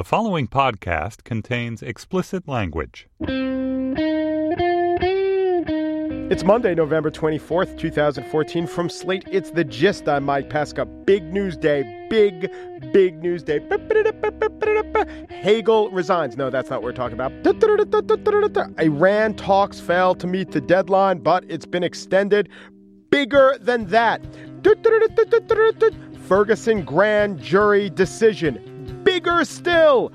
The following podcast contains explicit language. It's Monday, November 24th, 2014. From Slate, it's The Gist. I'm Mike Pesca. Big news day. Big, big news day. Hagel resigns. No, that's not what we're talking about. Iran talks fail to meet the deadline, but it's been extended. Bigger than that. Ferguson grand jury decision bigger still.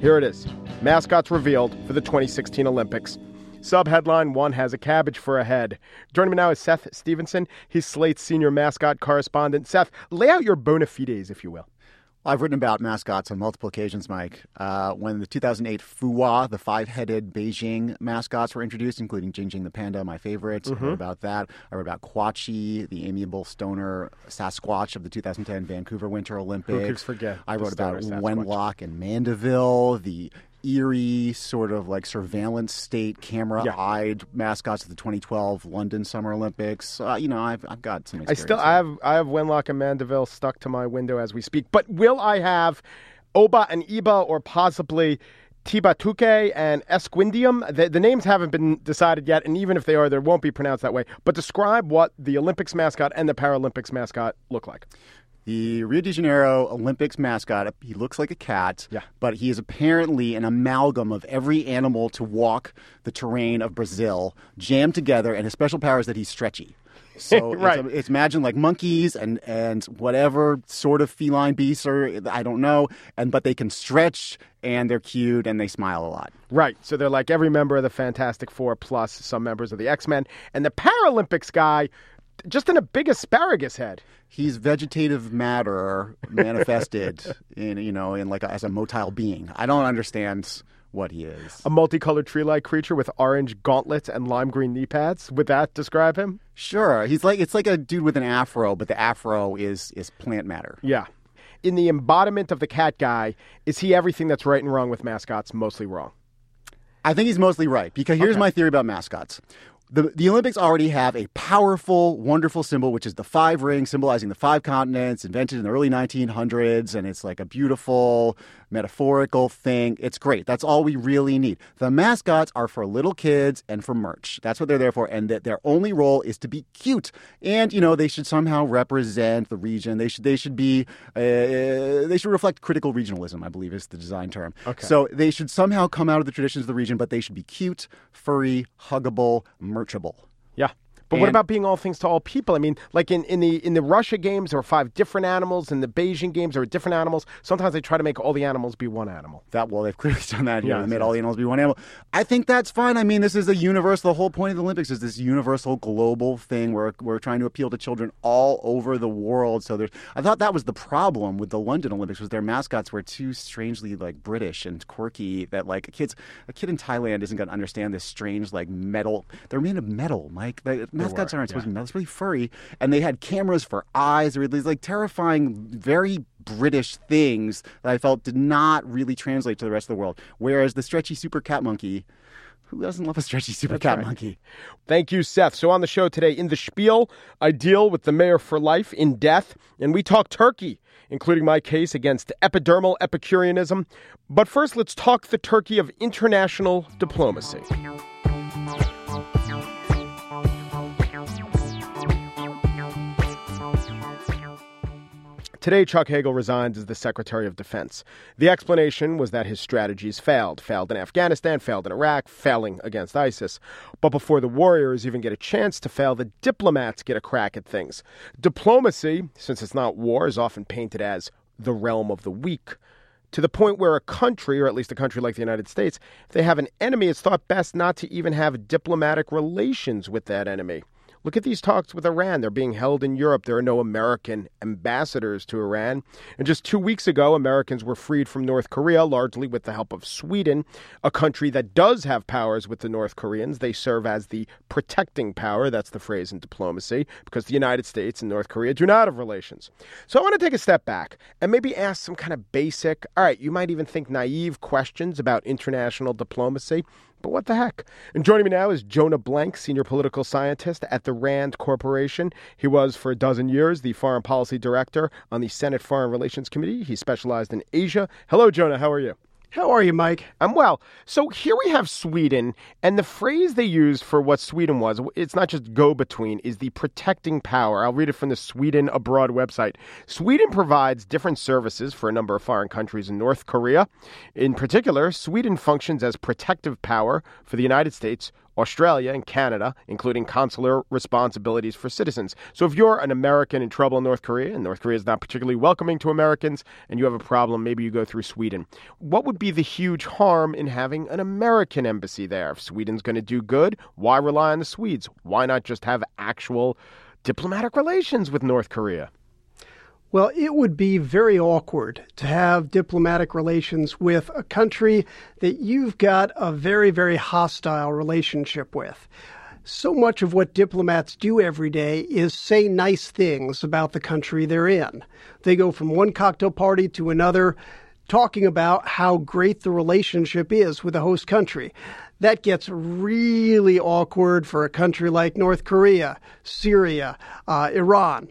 Here it is. Mascots revealed for the 2016 Olympics. Sub headline One has a cabbage for a head. Joining me now is Seth Stevenson. He's Slate's senior mascot correspondent. Seth, lay out your bona fides, if you will. I've written about mascots on multiple occasions, Mike. Uh, when the 2008 Fuwa, the five-headed Beijing mascots were introduced, including Jing Jing the panda, my favorite. Mm-hmm. I wrote about that. I wrote about Quatchi, the amiable stoner Sasquatch of the 2010 Vancouver Winter Olympics. Who could forget? I wrote about Wenlock and Mandeville, the eerie sort of like surveillance state camera-eyed yeah. mascots of the 2012 London Summer Olympics. Uh, you know, I've, I've got some. I still I have I have Wenlock and Mandeville stuck to my window as we speak. But will I have Oba and Iba or possibly? Tibatuke and Esquindium. The, the, names haven't been decided yet, and even if they are, they won't be pronounced that way. But describe what the Olympics mascot and the Paralympics mascot look like the Rio de Janeiro Olympics mascot. He looks like a cat, yeah. but he is apparently an amalgam of every animal to walk the terrain of Brazil jammed together, and his special power is that he's stretchy. So right. it's, it's, imagine like monkeys and and whatever sort of feline beasts are I don't know, and but they can stretch and they're cute and they smile a lot. Right. So they're like every member of the Fantastic Four plus some members of the X Men and the Paralympics guy just in a big asparagus head. He's vegetative matter manifested in you know in like a, as a motile being. I don't understand what he is. A multicolored tree-like creature with orange gauntlets and lime green knee pads. Would that describe him? Sure. He's like it's like a dude with an afro, but the afro is is plant matter. Yeah. In the embodiment of the cat guy, is he everything that's right and wrong with mascots? Mostly wrong. I think he's mostly right because here's okay. my theory about mascots the, the Olympics already have a powerful, wonderful symbol, which is the five ring, symbolizing the five continents, invented in the early 1900s. And it's like a beautiful, metaphorical thing. It's great. That's all we really need. The mascots are for little kids and for merch. That's what they're there for. And that their only role is to be cute. And, you know, they should somehow represent the region. They should, they should be, uh, they should reflect critical regionalism, I believe is the design term. Okay. So they should somehow come out of the traditions of the region, but they should be cute, furry, huggable, merchable. Yeah. But and, what about being all things to all people? I mean, like in, in the in the Russia games, there are five different animals. In the Beijing games, there are different animals. Sometimes they try to make all the animals be one animal. That well, they've clearly done that here. Yeah, they made all the animals be one animal. I think that's fine. I mean, this is a universal. The whole point of the Olympics is this universal global thing where we're trying to appeal to children all over the world. So there's. I thought that was the problem with the London Olympics was their mascots were too strangely like British and quirky that like kids a kid in Thailand isn't going to understand this strange like metal. They're made of metal, Mike. The mascots aren't supposed yeah. to be. It's really furry, and they had cameras for eyes. There were these like terrifying, very British things that I felt did not really translate to the rest of the world. Whereas the stretchy super cat monkey. Who doesn't love a stretchy super That's cat right. monkey? Thank you, Seth. So on the show today, in the spiel, I deal with the mayor for life in death, and we talk turkey, including my case against epidermal Epicureanism. But first, let's talk the turkey of international diplomacy. Today, Chuck Hagel resigns as the Secretary of Defense. The explanation was that his strategies failed. Failed in Afghanistan, failed in Iraq, failing against ISIS. But before the warriors even get a chance to fail, the diplomats get a crack at things. Diplomacy, since it's not war, is often painted as the realm of the weak to the point where a country, or at least a country like the United States, if they have an enemy, it's thought best not to even have diplomatic relations with that enemy. Look at these talks with Iran. They're being held in Europe. There are no American ambassadors to Iran. And just two weeks ago, Americans were freed from North Korea, largely with the help of Sweden, a country that does have powers with the North Koreans. They serve as the protecting power. That's the phrase in diplomacy, because the United States and North Korea do not have relations. So I want to take a step back and maybe ask some kind of basic, all right, you might even think naive questions about international diplomacy. But what the heck? And joining me now is Jonah Blank, senior political scientist at the Rand Corporation. He was for a dozen years the foreign policy director on the Senate Foreign Relations Committee. He specialized in Asia. Hello, Jonah. How are you? How are you, Mike? I'm well. So here we have Sweden, and the phrase they use for what Sweden was, it's not just go between, is the protecting power. I'll read it from the Sweden Abroad website. Sweden provides different services for a number of foreign countries in North Korea. In particular, Sweden functions as protective power for the United States, Australia and Canada, including consular responsibilities for citizens. So if you're an American in trouble in North Korea, and North Korea is not particularly welcoming to Americans, and you have a problem, maybe you go through Sweden. What would be the huge harm in having an American embassy there? If Sweden's going to do good, why rely on the Swedes? Why not just have actual diplomatic relations with North Korea? Well, it would be very awkward to have diplomatic relations with a country that you've got a very, very hostile relationship with. So much of what diplomats do every day is say nice things about the country they're in. They go from one cocktail party to another talking about how great the relationship is with the host country. That gets really awkward for a country like North Korea, Syria, uh, Iran.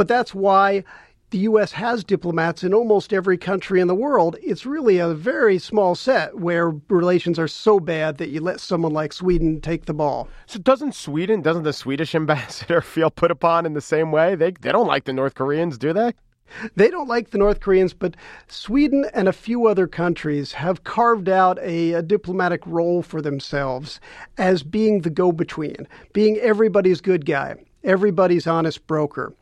But that's why the U.S. has diplomats in almost every country in the world. It's really a very small set where relations are so bad that you let someone like Sweden take the ball. So doesn't Sweden, doesn't the Swedish ambassador feel put upon in the same way? They they don't like the North Koreans, do they? They don't like the North Koreans, but Sweden and a few other countries have carved out a, a diplomatic role for themselves as being the go between, being everybody's good guy, everybody's honest broker.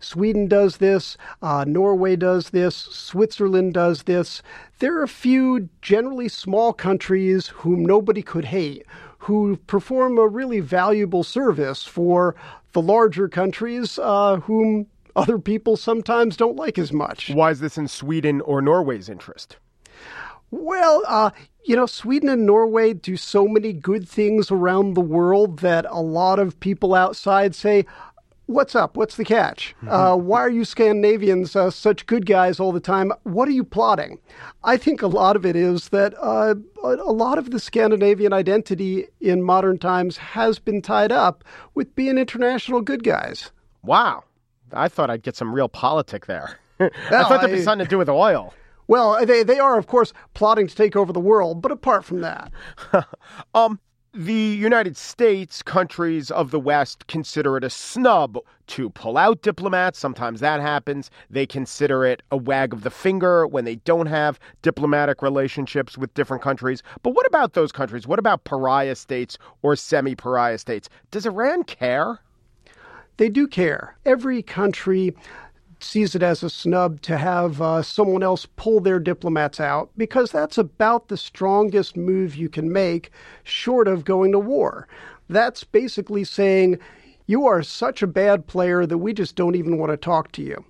Sweden does this, uh, Norway does this, Switzerland does this. There are a few generally small countries whom nobody could hate who perform a really valuable service for the larger countries uh, whom other people sometimes don't like as much. Why is this in Sweden or Norway's interest? Well, uh, you know, Sweden and Norway do so many good things around the world that a lot of people outside say, What's up? What's the catch? Mm-hmm. Uh, why are you Scandinavians uh, such good guys all the time? What are you plotting? I think a lot of it is that uh, a lot of the Scandinavian identity in modern times has been tied up with being international good guys. Wow. I thought I'd get some realpolitik there. I thought there'd be something to do with oil. Well, they, they are, of course, plotting to take over the world, but apart from that. um, the United States, countries of the West consider it a snub to pull out diplomats. Sometimes that happens. They consider it a wag of the finger when they don't have diplomatic relationships with different countries. But what about those countries? What about pariah states or semi pariah states? Does Iran care? They do care. Every country sees it as a snub to have uh, someone else pull their diplomats out because that's about the strongest move you can make short of going to war. That's basically saying, you are such a bad player that we just don't even want to talk to you.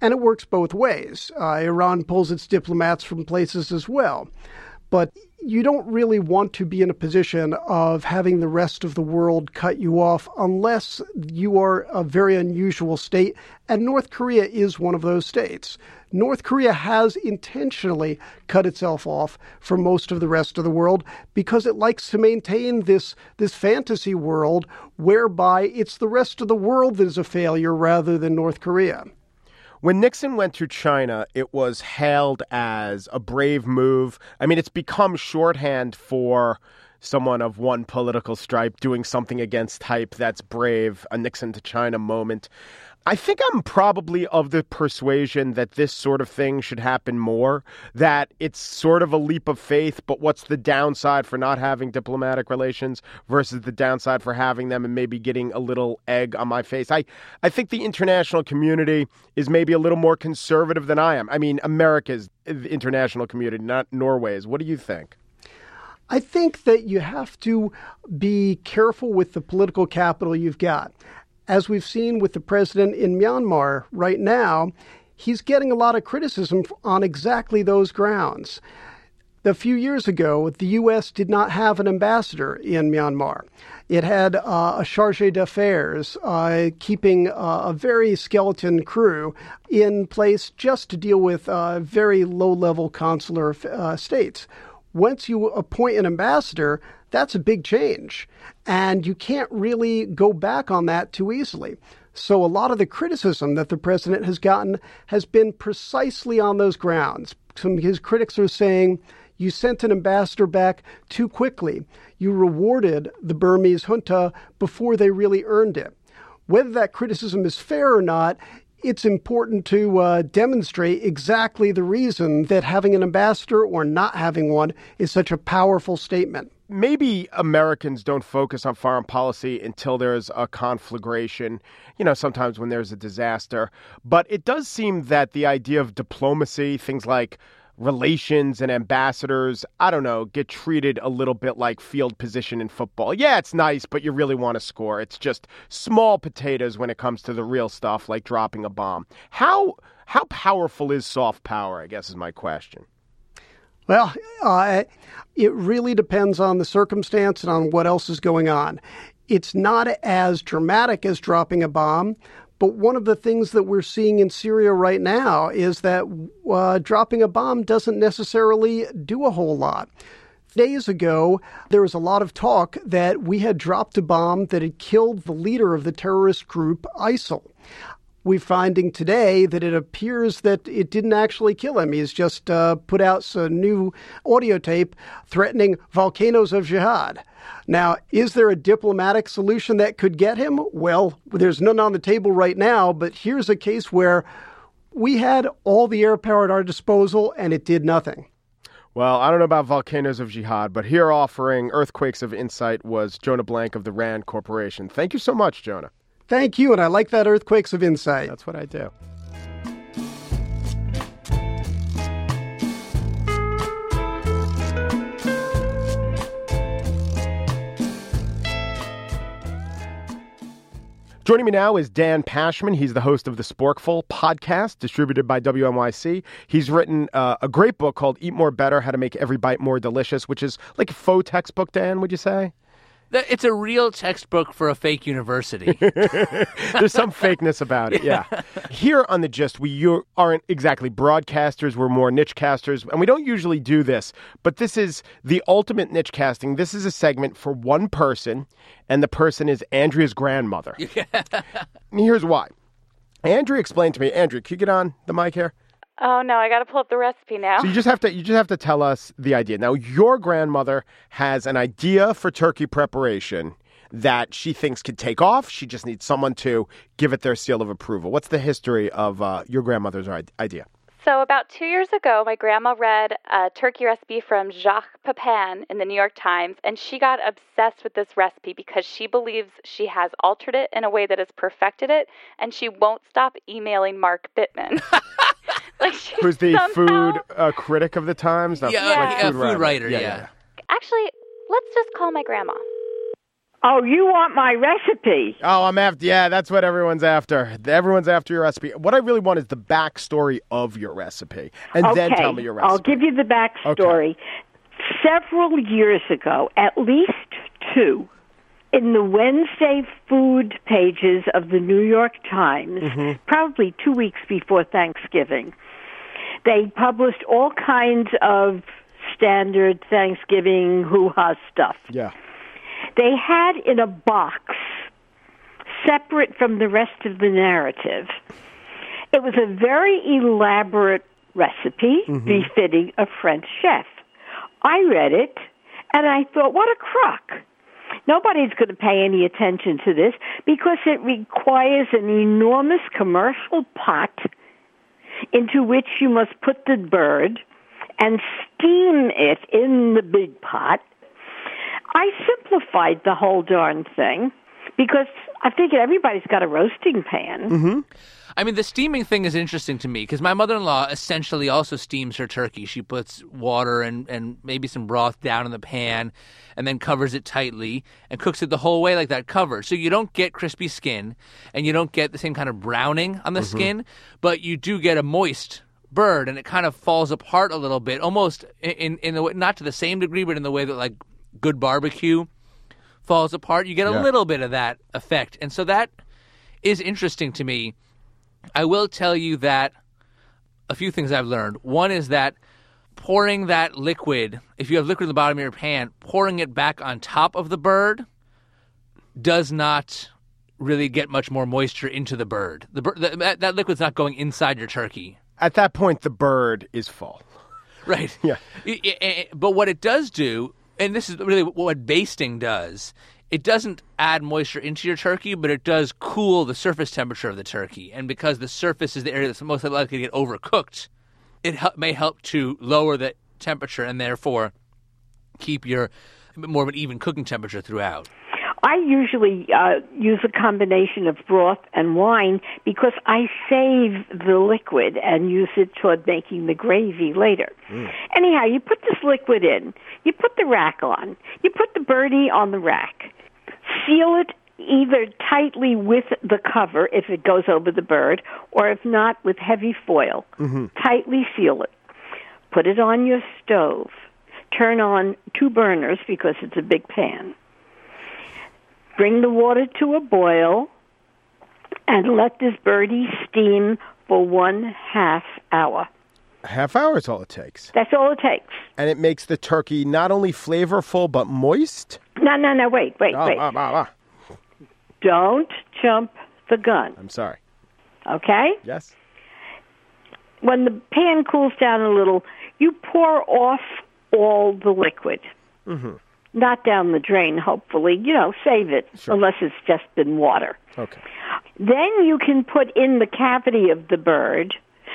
And it works both ways. Uh, Iran pulls its diplomats from places as well. But you don't really want to be in a position of having the rest of the world cut you off unless you are a very unusual state. And North Korea is one of those states. North Korea has intentionally cut itself off from most of the rest of the world because it likes to maintain this, this fantasy world whereby it's the rest of the world that is a failure rather than North Korea. When Nixon went to China, it was hailed as a brave move. I mean, it's become shorthand for someone of one political stripe doing something against type that's brave, a Nixon to China moment. I think I'm probably of the persuasion that this sort of thing should happen more, that it's sort of a leap of faith, but what's the downside for not having diplomatic relations versus the downside for having them and maybe getting a little egg on my face? I, I think the international community is maybe a little more conservative than I am. I mean, America's international community, not Norway's. What do you think? I think that you have to be careful with the political capital you've got as we've seen with the president in Myanmar right now, he's getting a lot of criticism on exactly those grounds. A few years ago, the U.S. did not have an ambassador in Myanmar. It had uh, a charge d'affaires uh, keeping uh, a very skeleton crew in place just to deal with uh, very low level consular uh, states. Once you appoint an ambassador, that's a big change. And you can't really go back on that too easily. So, a lot of the criticism that the president has gotten has been precisely on those grounds. Some of his critics are saying, you sent an ambassador back too quickly. You rewarded the Burmese junta before they really earned it. Whether that criticism is fair or not, it's important to uh, demonstrate exactly the reason that having an ambassador or not having one is such a powerful statement. Maybe Americans don't focus on foreign policy until there's a conflagration, you know, sometimes when there's a disaster. But it does seem that the idea of diplomacy, things like relations and ambassadors, I don't know, get treated a little bit like field position in football. Yeah, it's nice, but you really want to score. It's just small potatoes when it comes to the real stuff like dropping a bomb. How how powerful is soft power, I guess is my question. Well, uh, it really depends on the circumstance and on what else is going on. It's not as dramatic as dropping a bomb, but one of the things that we're seeing in Syria right now is that uh, dropping a bomb doesn't necessarily do a whole lot. Days ago, there was a lot of talk that we had dropped a bomb that had killed the leader of the terrorist group, ISIL we're finding today that it appears that it didn't actually kill him. He's just uh, put out some new audio tape threatening volcanoes of jihad. Now, is there a diplomatic solution that could get him? Well, there's none on the table right now, but here's a case where we had all the air power at our disposal and it did nothing. Well, I don't know about volcanoes of jihad, but here offering earthquakes of insight was Jonah Blank of the RAND Corporation. Thank you so much, Jonah. Thank you, and I like that earthquakes of insight. That's what I do. Joining me now is Dan Pashman. He's the host of the Sporkful podcast, distributed by WNYC. He's written uh, a great book called Eat More Better How to Make Every Bite More Delicious, which is like a faux textbook, Dan, would you say? It's a real textbook for a fake university. There's some fakeness about it, yeah. Here on The Gist, we aren't exactly broadcasters, we're more niche casters, and we don't usually do this, but this is the ultimate niche casting. This is a segment for one person, and the person is Andrea's grandmother. Here's why. Andrea explained to me, Andrea, can you get on the mic here? Oh no, I got to pull up the recipe now. So you just have to you just have to tell us the idea. Now your grandmother has an idea for turkey preparation that she thinks could take off. She just needs someone to give it their seal of approval. What's the history of uh, your grandmother's idea? So about two years ago, my grandma read a turkey recipe from Jacques Pepin in the New York Times, and she got obsessed with this recipe because she believes she has altered it in a way that has perfected it, and she won't stop emailing Mark Bittman. like who's the somehow... food uh, critic of the Times? yeah, yeah. Like food, food, writer. Yeah, yeah. Actually, let's just call my grandma. Oh, you want my recipe? Oh, I'm after. Yeah, that's what everyone's after. Everyone's after your recipe. What I really want is the backstory of your recipe, and okay. then tell me your recipe. I'll give you the backstory. Okay. Several years ago, at least two, in the Wednesday food pages of the New York Times, mm-hmm. probably two weeks before Thanksgiving, they published all kinds of standard Thanksgiving hoo ha stuff. Yeah. They had in a box, separate from the rest of the narrative, it was a very elaborate recipe mm-hmm. befitting a French chef. I read it and I thought, what a crock. Nobody's going to pay any attention to this because it requires an enormous commercial pot into which you must put the bird and steam it in the big pot. I simplified the whole darn thing because I figured everybody's got a roasting pan. Mm-hmm. I mean, the steaming thing is interesting to me because my mother in law essentially also steams her turkey. She puts water and, and maybe some broth down in the pan and then covers it tightly and cooks it the whole way like that covered. So you don't get crispy skin and you don't get the same kind of browning on the mm-hmm. skin, but you do get a moist bird and it kind of falls apart a little bit, almost in, in the way, not to the same degree, but in the way that like good barbecue falls apart. You get a yeah. little bit of that effect. And so that is interesting to me I will tell you that a few things I've learned. One is that pouring that liquid, if you have liquid in the bottom of your pan, pouring it back on top of the bird does not really get much more moisture into the bird. The, bird, that, that liquid's not going inside your turkey. At that point, the bird is full. Right. Yeah. Eh, eh, but what it does do, and this is really what basting does, it doesn't add moisture into your turkey, but it does cool the surface temperature of the turkey. And because the surface is the area that's most likely to get overcooked, it may help to lower the temperature and therefore keep your more of an even cooking temperature throughout. I usually uh, use a combination of broth and wine because I save the liquid and use it toward making the gravy later. Mm. Anyhow, you put this liquid in, you put the rack on, you put the birdie on the rack, seal it either tightly with the cover if it goes over the bird, or if not, with heavy foil. Mm-hmm. Tightly seal it. Put it on your stove. Turn on two burners because it's a big pan Bring the water to a boil and let this birdie steam for one half hour. Half hour is all it takes. That's all it takes. And it makes the turkey not only flavorful but moist? No, no, no, wait, wait, oh, wait. Ah, ah, ah. Don't jump the gun. I'm sorry. Okay? Yes. When the pan cools down a little, you pour off all the liquid. Mm-hmm not down the drain, hopefully. You know, save it sure. unless it's just been water. Okay. Then you can put in the cavity of the bird,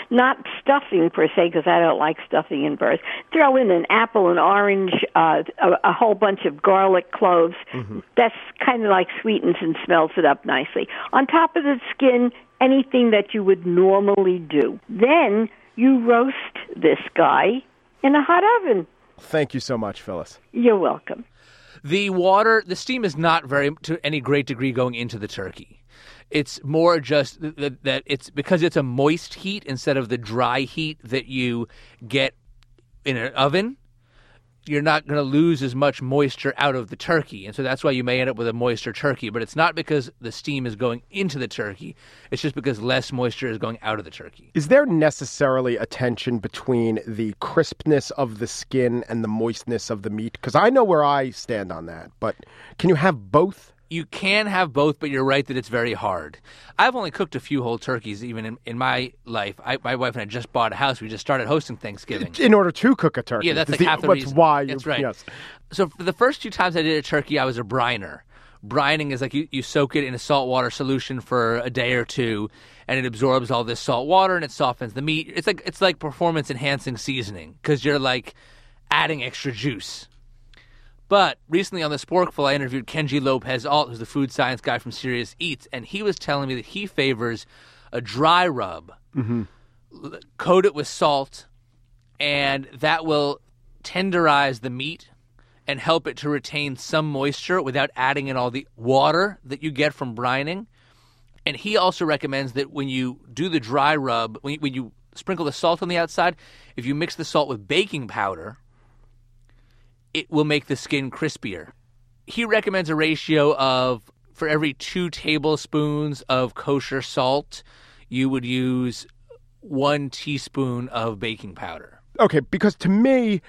not stuffing per se, because I don't like stuffing in birds. Throw in an apple, an orange, uh, a, a whole bunch of garlic cloves. Mm-hmm. That's kind of like sweetens and smells it up nicely. On top of the skin, anything that you would normally do. Then you roast this guy in a hot oven. Thank you so much, Phyllis. You're welcome. The water, the steam is not very to any great degree going into the turkey. It's more just that, that it's because it's a moist heat instead of the dry heat that you get in an oven you're not going to lose as much moisture out of the turkey. And so that's why you may end up with a moister turkey. But it's not because the steam is going into the turkey, it's just because less moisture is going out of the turkey. Is there necessarily a tension between the crispness of the skin and the moistness of the meat? Because I know where I stand on that, but can you have both? You can have both, but you're right that it's very hard. I've only cooked a few whole turkeys, even in, in my life. I, my wife and I just bought a house. We just started hosting Thanksgiving. In order to cook a turkey. Yeah, that's like the, half the that's reason. why. You, that's right. Yes. So for the first two times I did a turkey, I was a briner. Brining is like you, you soak it in a salt water solution for a day or two, and it absorbs all this salt water and it softens the meat. It's like it's like performance enhancing seasoning because you're like adding extra juice but recently on the Sporkful, I interviewed Kenji Lopez Alt, who's the food science guy from Serious Eats, and he was telling me that he favors a dry rub, mm-hmm. coat it with salt, and that will tenderize the meat and help it to retain some moisture without adding in all the water that you get from brining. And he also recommends that when you do the dry rub, when you, when you sprinkle the salt on the outside, if you mix the salt with baking powder, it will make the skin crispier. He recommends a ratio of for every two tablespoons of kosher salt, you would use one teaspoon of baking powder. Okay, because to me,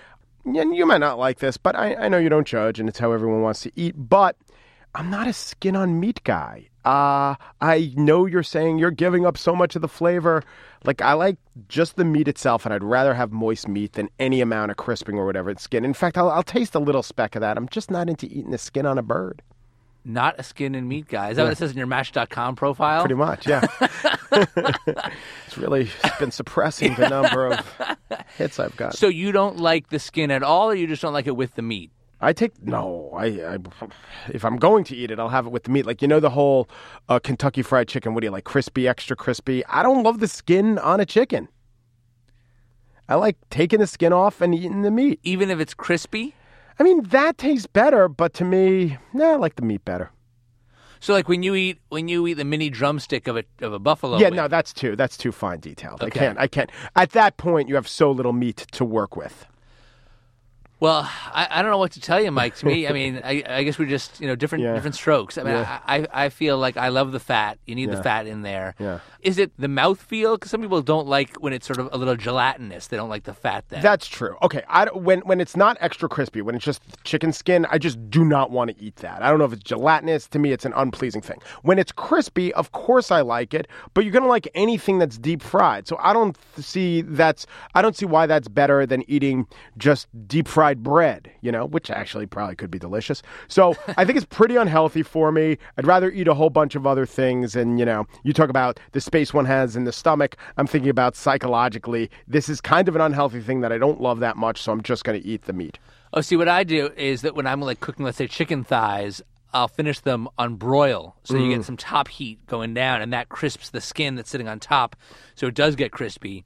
and you might not like this, but I, I know you don't judge and it's how everyone wants to eat, but I'm not a skin on meat guy. Uh, I know you're saying you're giving up so much of the flavor. Like, I like just the meat itself, and I'd rather have moist meat than any amount of crisping or whatever it's skin. In fact, I'll, I'll taste a little speck of that. I'm just not into eating the skin on a bird. Not a skin and meat guy. Is that yeah. what it says in your Match.com profile? Pretty much, yeah. it's really been suppressing the number of hits I've got. So you don't like the skin at all, or you just don't like it with the meat? I take no. I, I, if I'm going to eat it, I'll have it with the meat. Like you know the whole uh, Kentucky Fried Chicken. What do you like? Crispy, extra crispy. I don't love the skin on a chicken. I like taking the skin off and eating the meat, even if it's crispy. I mean that tastes better, but to me, nah, I like the meat better. So like when you eat when you eat the mini drumstick of a of a buffalo. Yeah, wing. no, that's too that's too fine detailed. Okay. I can't. I can't. At that point, you have so little meat to work with. Well, I, I don't know what to tell you, Mike. To me, I mean, I, I guess we're just you know different Yeah. different strokes. I mean, Yeah. I, I feel like I love the fat. You need Yeah. the fat in there. Yeah. Is it the mouth feel? Because some people don't like when it's sort of a little gelatinous. They don't like the fat. Then That's true. Okay, I when when it's not extra crispy, when it's just chicken skin, I just do not want to eat that. I don't know if it's gelatinous. To me, it's an unpleasing thing. When it's crispy, of course I like it, but you're gonna like anything that's deep fried. So I don't see that's I don't see why that's better than eating just deep fried bread. You know, which actually probably could be delicious. So I think it's pretty unhealthy for me. I'd rather eat a whole bunch of other things. And you know, you talk about the space one has in the stomach. I'm thinking about psychologically. This is kind of an unhealthy thing that I don't love that much. So I'm just going to eat the meat. Oh, see, what I do is that when I'm like cooking, let's say chicken thighs, I'll finish them on broil, so you Mm. get some top heat going down, and that crisps the skin that's sitting on top, so it does get crispy.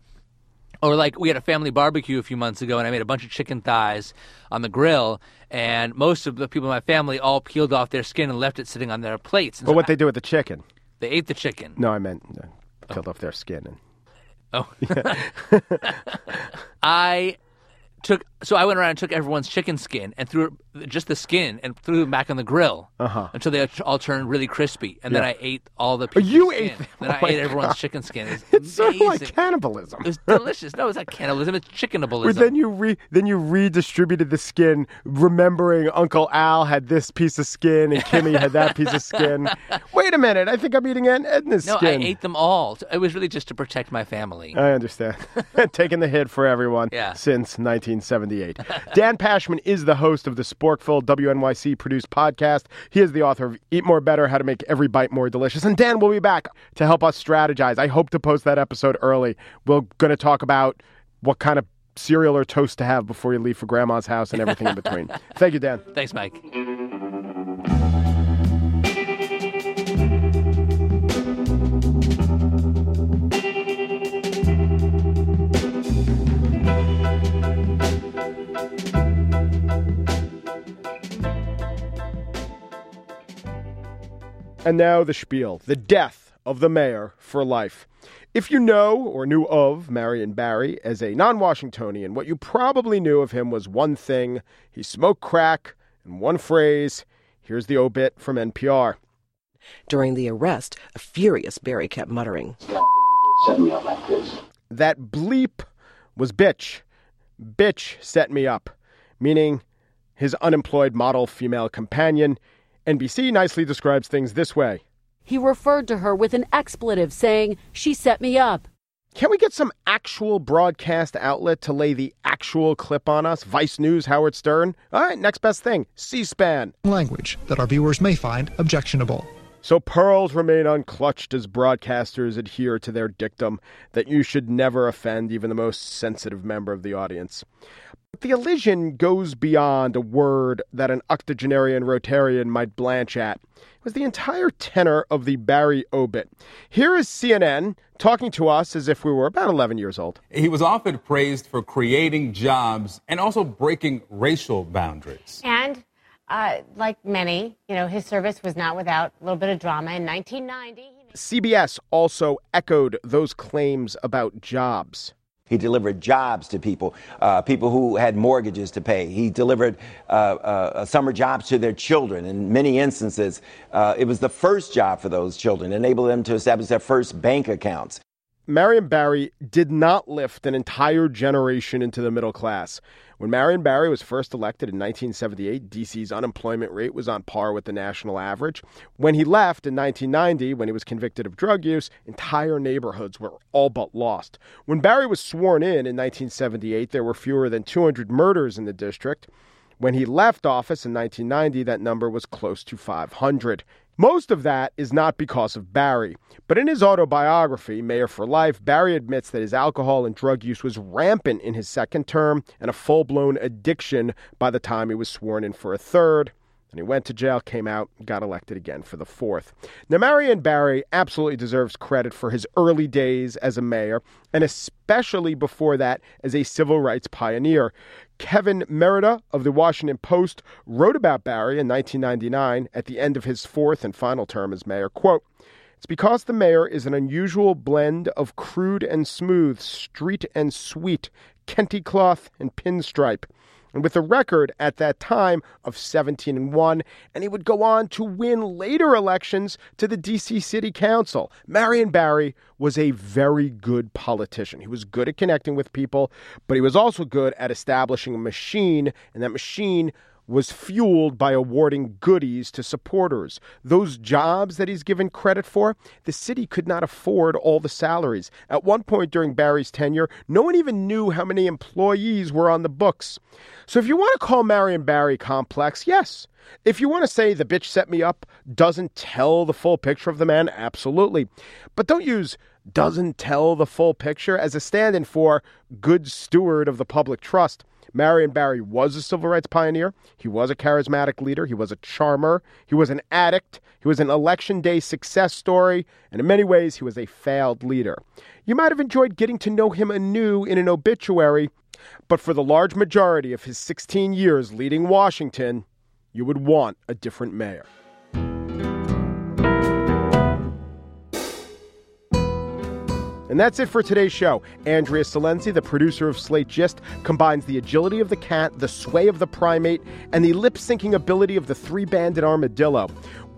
Or like we had a family barbecue a few months ago, and I made a bunch of chicken thighs on the grill, and most of the people in my family all peeled off their skin and left it sitting on their plates. And But so what I- they do with the chicken? they ate the chicken. No, I meant uh, peeled off their skin. And Oh. I took so I went around and took everyone's chicken skin and threw just the skin and threw them back on the grill Uh-huh. until they all turned really crispy. And then I ate all the Oh, you pieces ate them? Then Oh I ate everyone's God. chicken skin. It's, it's sort of like cannibalism. It was delicious. No, it's not cannibalism. It's chickenabalism. But then you re then you redistributed the skin, remembering Uncle Al had this piece of skin and Kimmy had that piece of skin. Wait a minute, I think I'm eating Aunt Edna's no, skin. No, I ate them all. It was really just to protect my family. I understand. Taking the hit for everyone Yeah. since 1978. Dan Pashman is the host of the Sporkful WNYC produced podcast. He is the author of Eat More Better How to Make Every Bite More Delicious. And Dan will be back to help us strategize. I hope to post that episode early. We're going to talk about what kind of cereal or toast to have before you leave for grandma's house and everything in between. Thank you, Dan. Thanks, Mike. And now the spiel the death of the mayor for life. If you know or knew of Marion Barry as a non Washingtonian, what you probably knew of him was one thing he smoked crack and one phrase. Here's the obit from NPR. During the arrest, a furious Barry kept muttering. set me up like this. That bleep was bitch. Bitch set me up, meaning his unemployed model female companion. NBC nicely describes things this way He referred to her with an expletive, saying, She set me up. Can we get some actual broadcast outlet to lay the actual clip on us? Vice News, Howard Stern? All right, next best thing C SPAN. Language that our viewers may find objectionable. So pearls remain unclutched as broadcasters adhere to their dictum that you should never offend even the most sensitive member of the audience. But the elision goes beyond a word that an octogenarian Rotarian might blanch at. It was the entire tenor of the Barry obit. Here is CNN talking to us as if we were about 11 years old. He was often praised for creating jobs and also breaking racial boundaries. And uh, like many, you know, his service was not without a little bit of drama. In 1990, CBS also echoed those claims about jobs. He delivered jobs to people, uh, people who had mortgages to pay. He delivered uh, uh, summer jobs to their children. In many instances, uh, it was the first job for those children, enabled them to establish their first bank accounts. Marion Barry did not lift an entire generation into the middle class. When Marion Barry was first elected in 1978, DC's unemployment rate was on par with the national average. When he left in 1990, when he was convicted of drug use, entire neighborhoods were all but lost. When Barry was sworn in in 1978, there were fewer than 200 murders in the district. When he left office in 1990, that number was close to 500. Most of that is not because of Barry, but in his autobiography, Mayor for Life, Barry admits that his alcohol and drug use was rampant in his second term and a full blown addiction by the time he was sworn in for a third. And he went to jail, came out, got elected again for the fourth. Now, Marion Barry absolutely deserves credit for his early days as a mayor, and especially before that as a civil rights pioneer. Kevin Merida of the Washington Post wrote about Barry in 1999 at the end of his fourth and final term as mayor. Quote, it's because the mayor is an unusual blend of crude and smooth, street and sweet, Kente cloth and pinstripe. And with a record at that time of 17 and 1, and he would go on to win later elections to the DC City Council. Marion Barry was a very good politician. He was good at connecting with people, but he was also good at establishing a machine, and that machine was fueled by awarding goodies to supporters. Those jobs that he's given credit for, the city could not afford all the salaries. At one point during Barry's tenure, no one even knew how many employees were on the books. So if you want to call Marion Barry complex, yes. If you want to say the bitch set me up doesn't tell the full picture of the man, absolutely. But don't use doesn't tell the full picture as a stand in for good steward of the public trust. Marion Barry was a civil rights pioneer. He was a charismatic leader. He was a charmer. He was an addict. He was an election day success story. And in many ways, he was a failed leader. You might have enjoyed getting to know him anew in an obituary, but for the large majority of his 16 years leading Washington, you would want a different mayor. And that's it for today's show. Andrea Silenzi, the producer of Slate Gist, combines the agility of the cat, the sway of the primate, and the lip syncing ability of the three banded armadillo.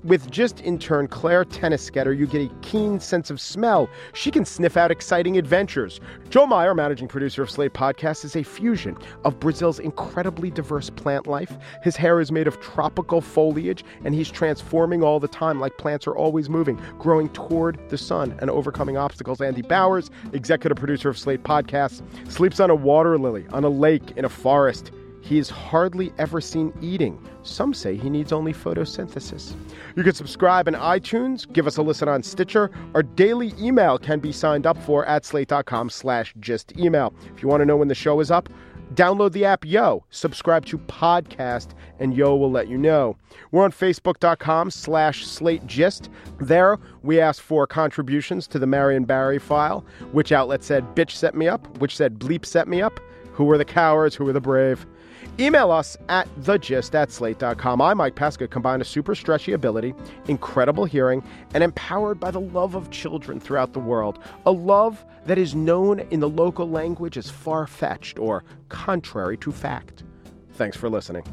With just intern Claire Tennisketter, you get a keen sense of smell. She can sniff out exciting adventures. Joe Meyer, managing producer of Slate Podcast, is a fusion of Brazil's incredibly diverse plant life. His hair is made of tropical foliage, and he's transforming all the time like plants are always moving, growing toward the sun and overcoming obstacles. Andy Bowers, executive producer of Slate Podcasts, sleeps on a water lily, on a lake, in a forest. He is hardly ever seen eating. Some say he needs only photosynthesis. You can subscribe in iTunes, give us a listen on Stitcher. Our daily email can be signed up for at slate.com slash gist email. If you want to know when the show is up, download the app Yo, subscribe to podcast, and Yo will let you know. We're on facebook.com slash slate gist. There, we ask for contributions to the Marion Barry file. Which outlet said bitch set me up? Which said bleep set me up? Who were the cowards? Who were the brave? Email us at thegist at slate.com. I'm Mike Pesca, combine a super stretchy ability, incredible hearing, and empowered by the love of children throughout the world. A love that is known in the local language as far fetched or contrary to fact. Thanks for listening.